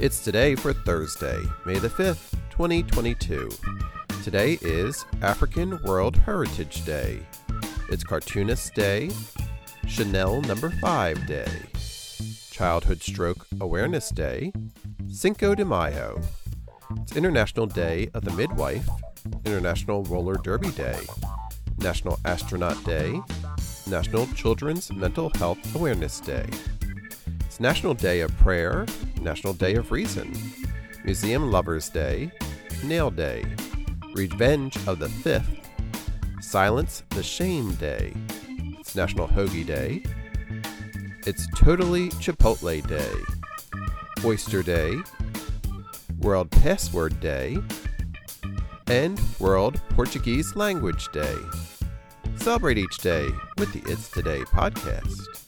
It's today for Thursday, May the 5th, 2022. Today is African World Heritage Day. It's Cartoonist Day, Chanel Number 5 Day, Childhood Stroke Awareness Day, Cinco de Mayo. It's International Day of the Midwife, International Roller Derby Day, National Astronaut Day, National Children's Mental Health Awareness Day. It's National Day of Prayer, National Day of Reason, Museum Lovers Day, Nail Day, Revenge of the Fifth, Silence the Shame Day. It's National Hoagie Day. It's Totally Chipotle Day, Oyster Day, World Password Day, and World Portuguese Language Day. Celebrate each day with the It's Today podcast.